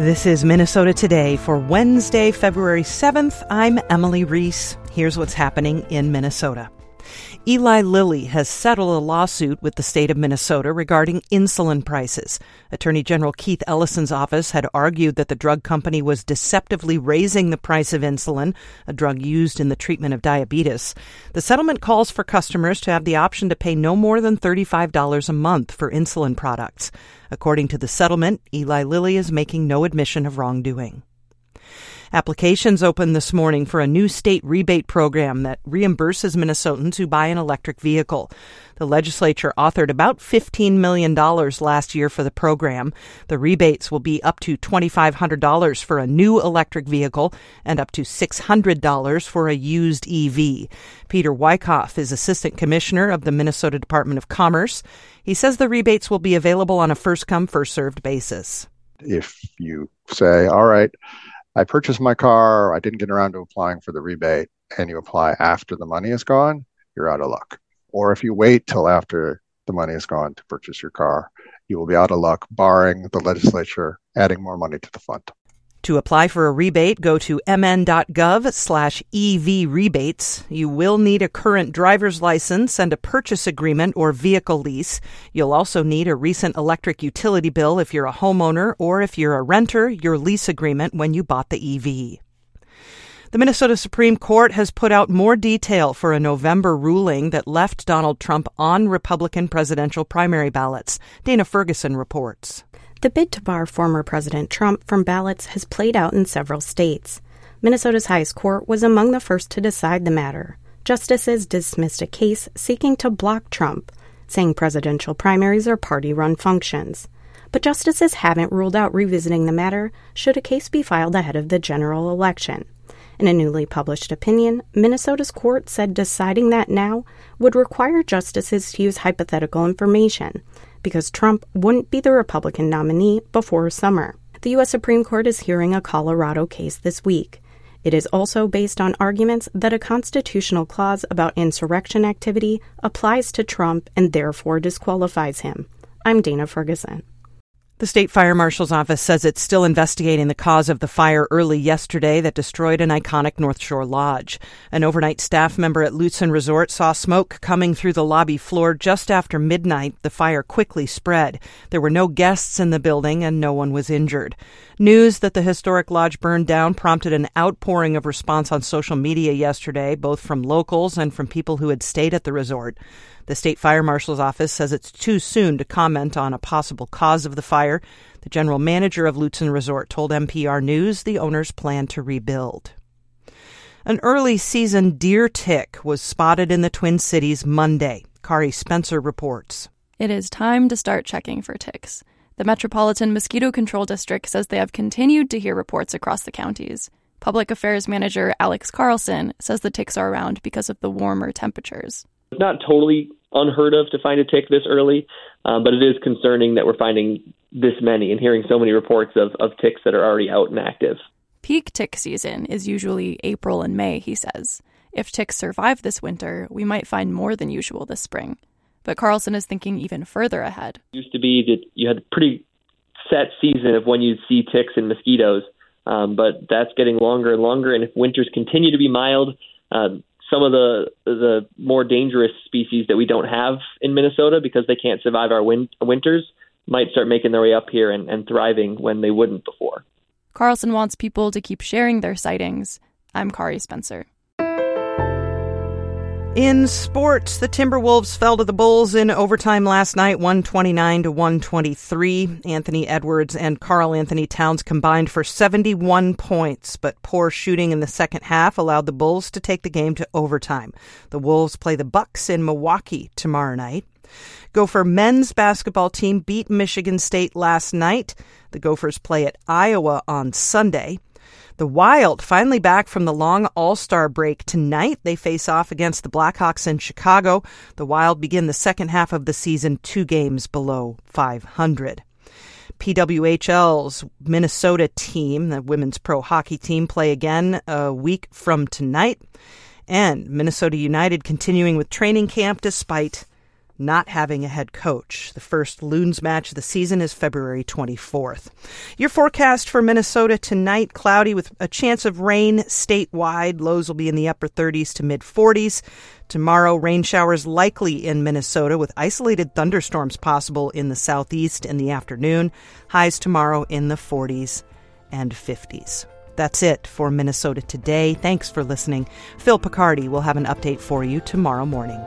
This is Minnesota Today for Wednesday, February 7th. I'm Emily Reese. Here's what's happening in Minnesota. Eli Lilly has settled a lawsuit with the state of Minnesota regarding insulin prices. Attorney General Keith Ellison's office had argued that the drug company was deceptively raising the price of insulin, a drug used in the treatment of diabetes. The settlement calls for customers to have the option to pay no more than $35 a month for insulin products. According to the settlement, Eli Lilly is making no admission of wrongdoing. Applications opened this morning for a new state rebate program that reimburses Minnesotans who buy an electric vehicle. The legislature authored about $15 million last year for the program. The rebates will be up to $2,500 for a new electric vehicle and up to $600 for a used EV. Peter Wyckoff is Assistant Commissioner of the Minnesota Department of Commerce. He says the rebates will be available on a first come, first served basis. If you say, all right, I purchased my car, I didn't get around to applying for the rebate, and you apply after the money is gone, you're out of luck. Or if you wait till after the money is gone to purchase your car, you will be out of luck, barring the legislature adding more money to the fund. To apply for a rebate, go to mn.gov slash EV rebates. You will need a current driver's license and a purchase agreement or vehicle lease. You'll also need a recent electric utility bill if you're a homeowner or if you're a renter, your lease agreement when you bought the EV. The Minnesota Supreme Court has put out more detail for a November ruling that left Donald Trump on Republican presidential primary ballots. Dana Ferguson reports. The bid to bar former President Trump from ballots has played out in several states. Minnesota's highest court was among the first to decide the matter. Justices dismissed a case seeking to block Trump, saying presidential primaries are party run functions. But justices haven't ruled out revisiting the matter should a case be filed ahead of the general election. In a newly published opinion, Minnesota's court said deciding that now would require justices to use hypothetical information, because Trump wouldn't be the Republican nominee before summer. The U.S. Supreme Court is hearing a Colorado case this week. It is also based on arguments that a constitutional clause about insurrection activity applies to Trump and therefore disqualifies him. I'm Dana Ferguson. The state fire marshal's office says it's still investigating the cause of the fire early yesterday that destroyed an iconic North Shore lodge. An overnight staff member at Lutsen Resort saw smoke coming through the lobby floor just after midnight. The fire quickly spread. There were no guests in the building and no one was injured. News that the historic lodge burned down prompted an outpouring of response on social media yesterday, both from locals and from people who had stayed at the resort. The state fire marshal's office says it's too soon to comment on a possible cause of the fire. The general manager of Lutsen Resort told MPR News the owners plan to rebuild. An early season deer tick was spotted in the Twin Cities Monday. Kari Spencer reports. It is time to start checking for ticks. The Metropolitan Mosquito Control District says they have continued to hear reports across the counties. Public Affairs Manager Alex Carlson says the ticks are around because of the warmer temperatures. It's not totally unheard of to find a tick this early, uh, but it is concerning that we're finding this many and hearing so many reports of, of ticks that are already out and active. Peak tick season is usually April and May, he says. If ticks survive this winter, we might find more than usual this spring. But Carlson is thinking even further ahead. It used to be that you had a pretty set season of when you'd see ticks and mosquitoes, um, but that's getting longer and longer. And if winters continue to be mild, uh, some of the the more dangerous species that we don't have in Minnesota because they can't survive our win- winters might start making their way up here and, and thriving when they wouldn't before. Carlson wants people to keep sharing their sightings. I'm Kari Spencer. In sports, the Timberwolves fell to the Bulls in overtime last night, 129 to 123. Anthony Edwards and Karl-Anthony Towns combined for 71 points, but poor shooting in the second half allowed the Bulls to take the game to overtime. The Wolves play the Bucks in Milwaukee tomorrow night. Gopher men's basketball team beat Michigan State last night. The Gophers play at Iowa on Sunday. The Wild finally back from the long All Star break tonight. They face off against the Blackhawks in Chicago. The Wild begin the second half of the season two games below 500. PWHL's Minnesota team, the women's pro hockey team, play again a week from tonight. And Minnesota United continuing with training camp despite not having a head coach. The first Loons match of the season is February 24th. Your forecast for Minnesota tonight cloudy with a chance of rain statewide. Lows will be in the upper 30s to mid 40s. Tomorrow, rain showers likely in Minnesota with isolated thunderstorms possible in the southeast in the afternoon. Highs tomorrow in the 40s and 50s. That's it for Minnesota Today. Thanks for listening. Phil Picardi will have an update for you tomorrow morning.